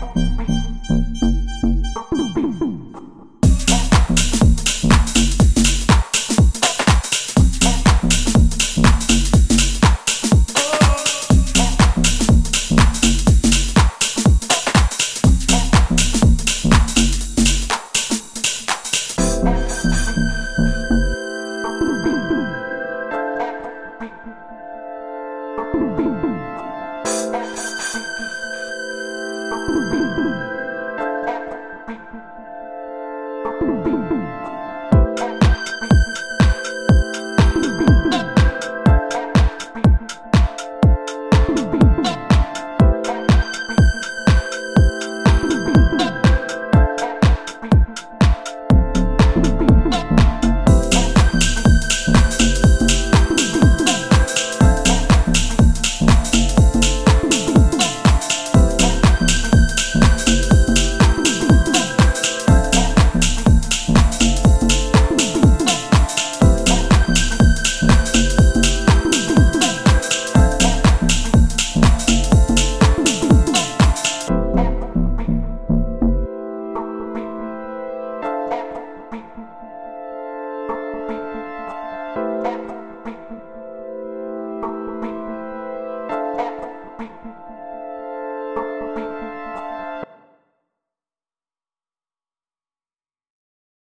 Bye.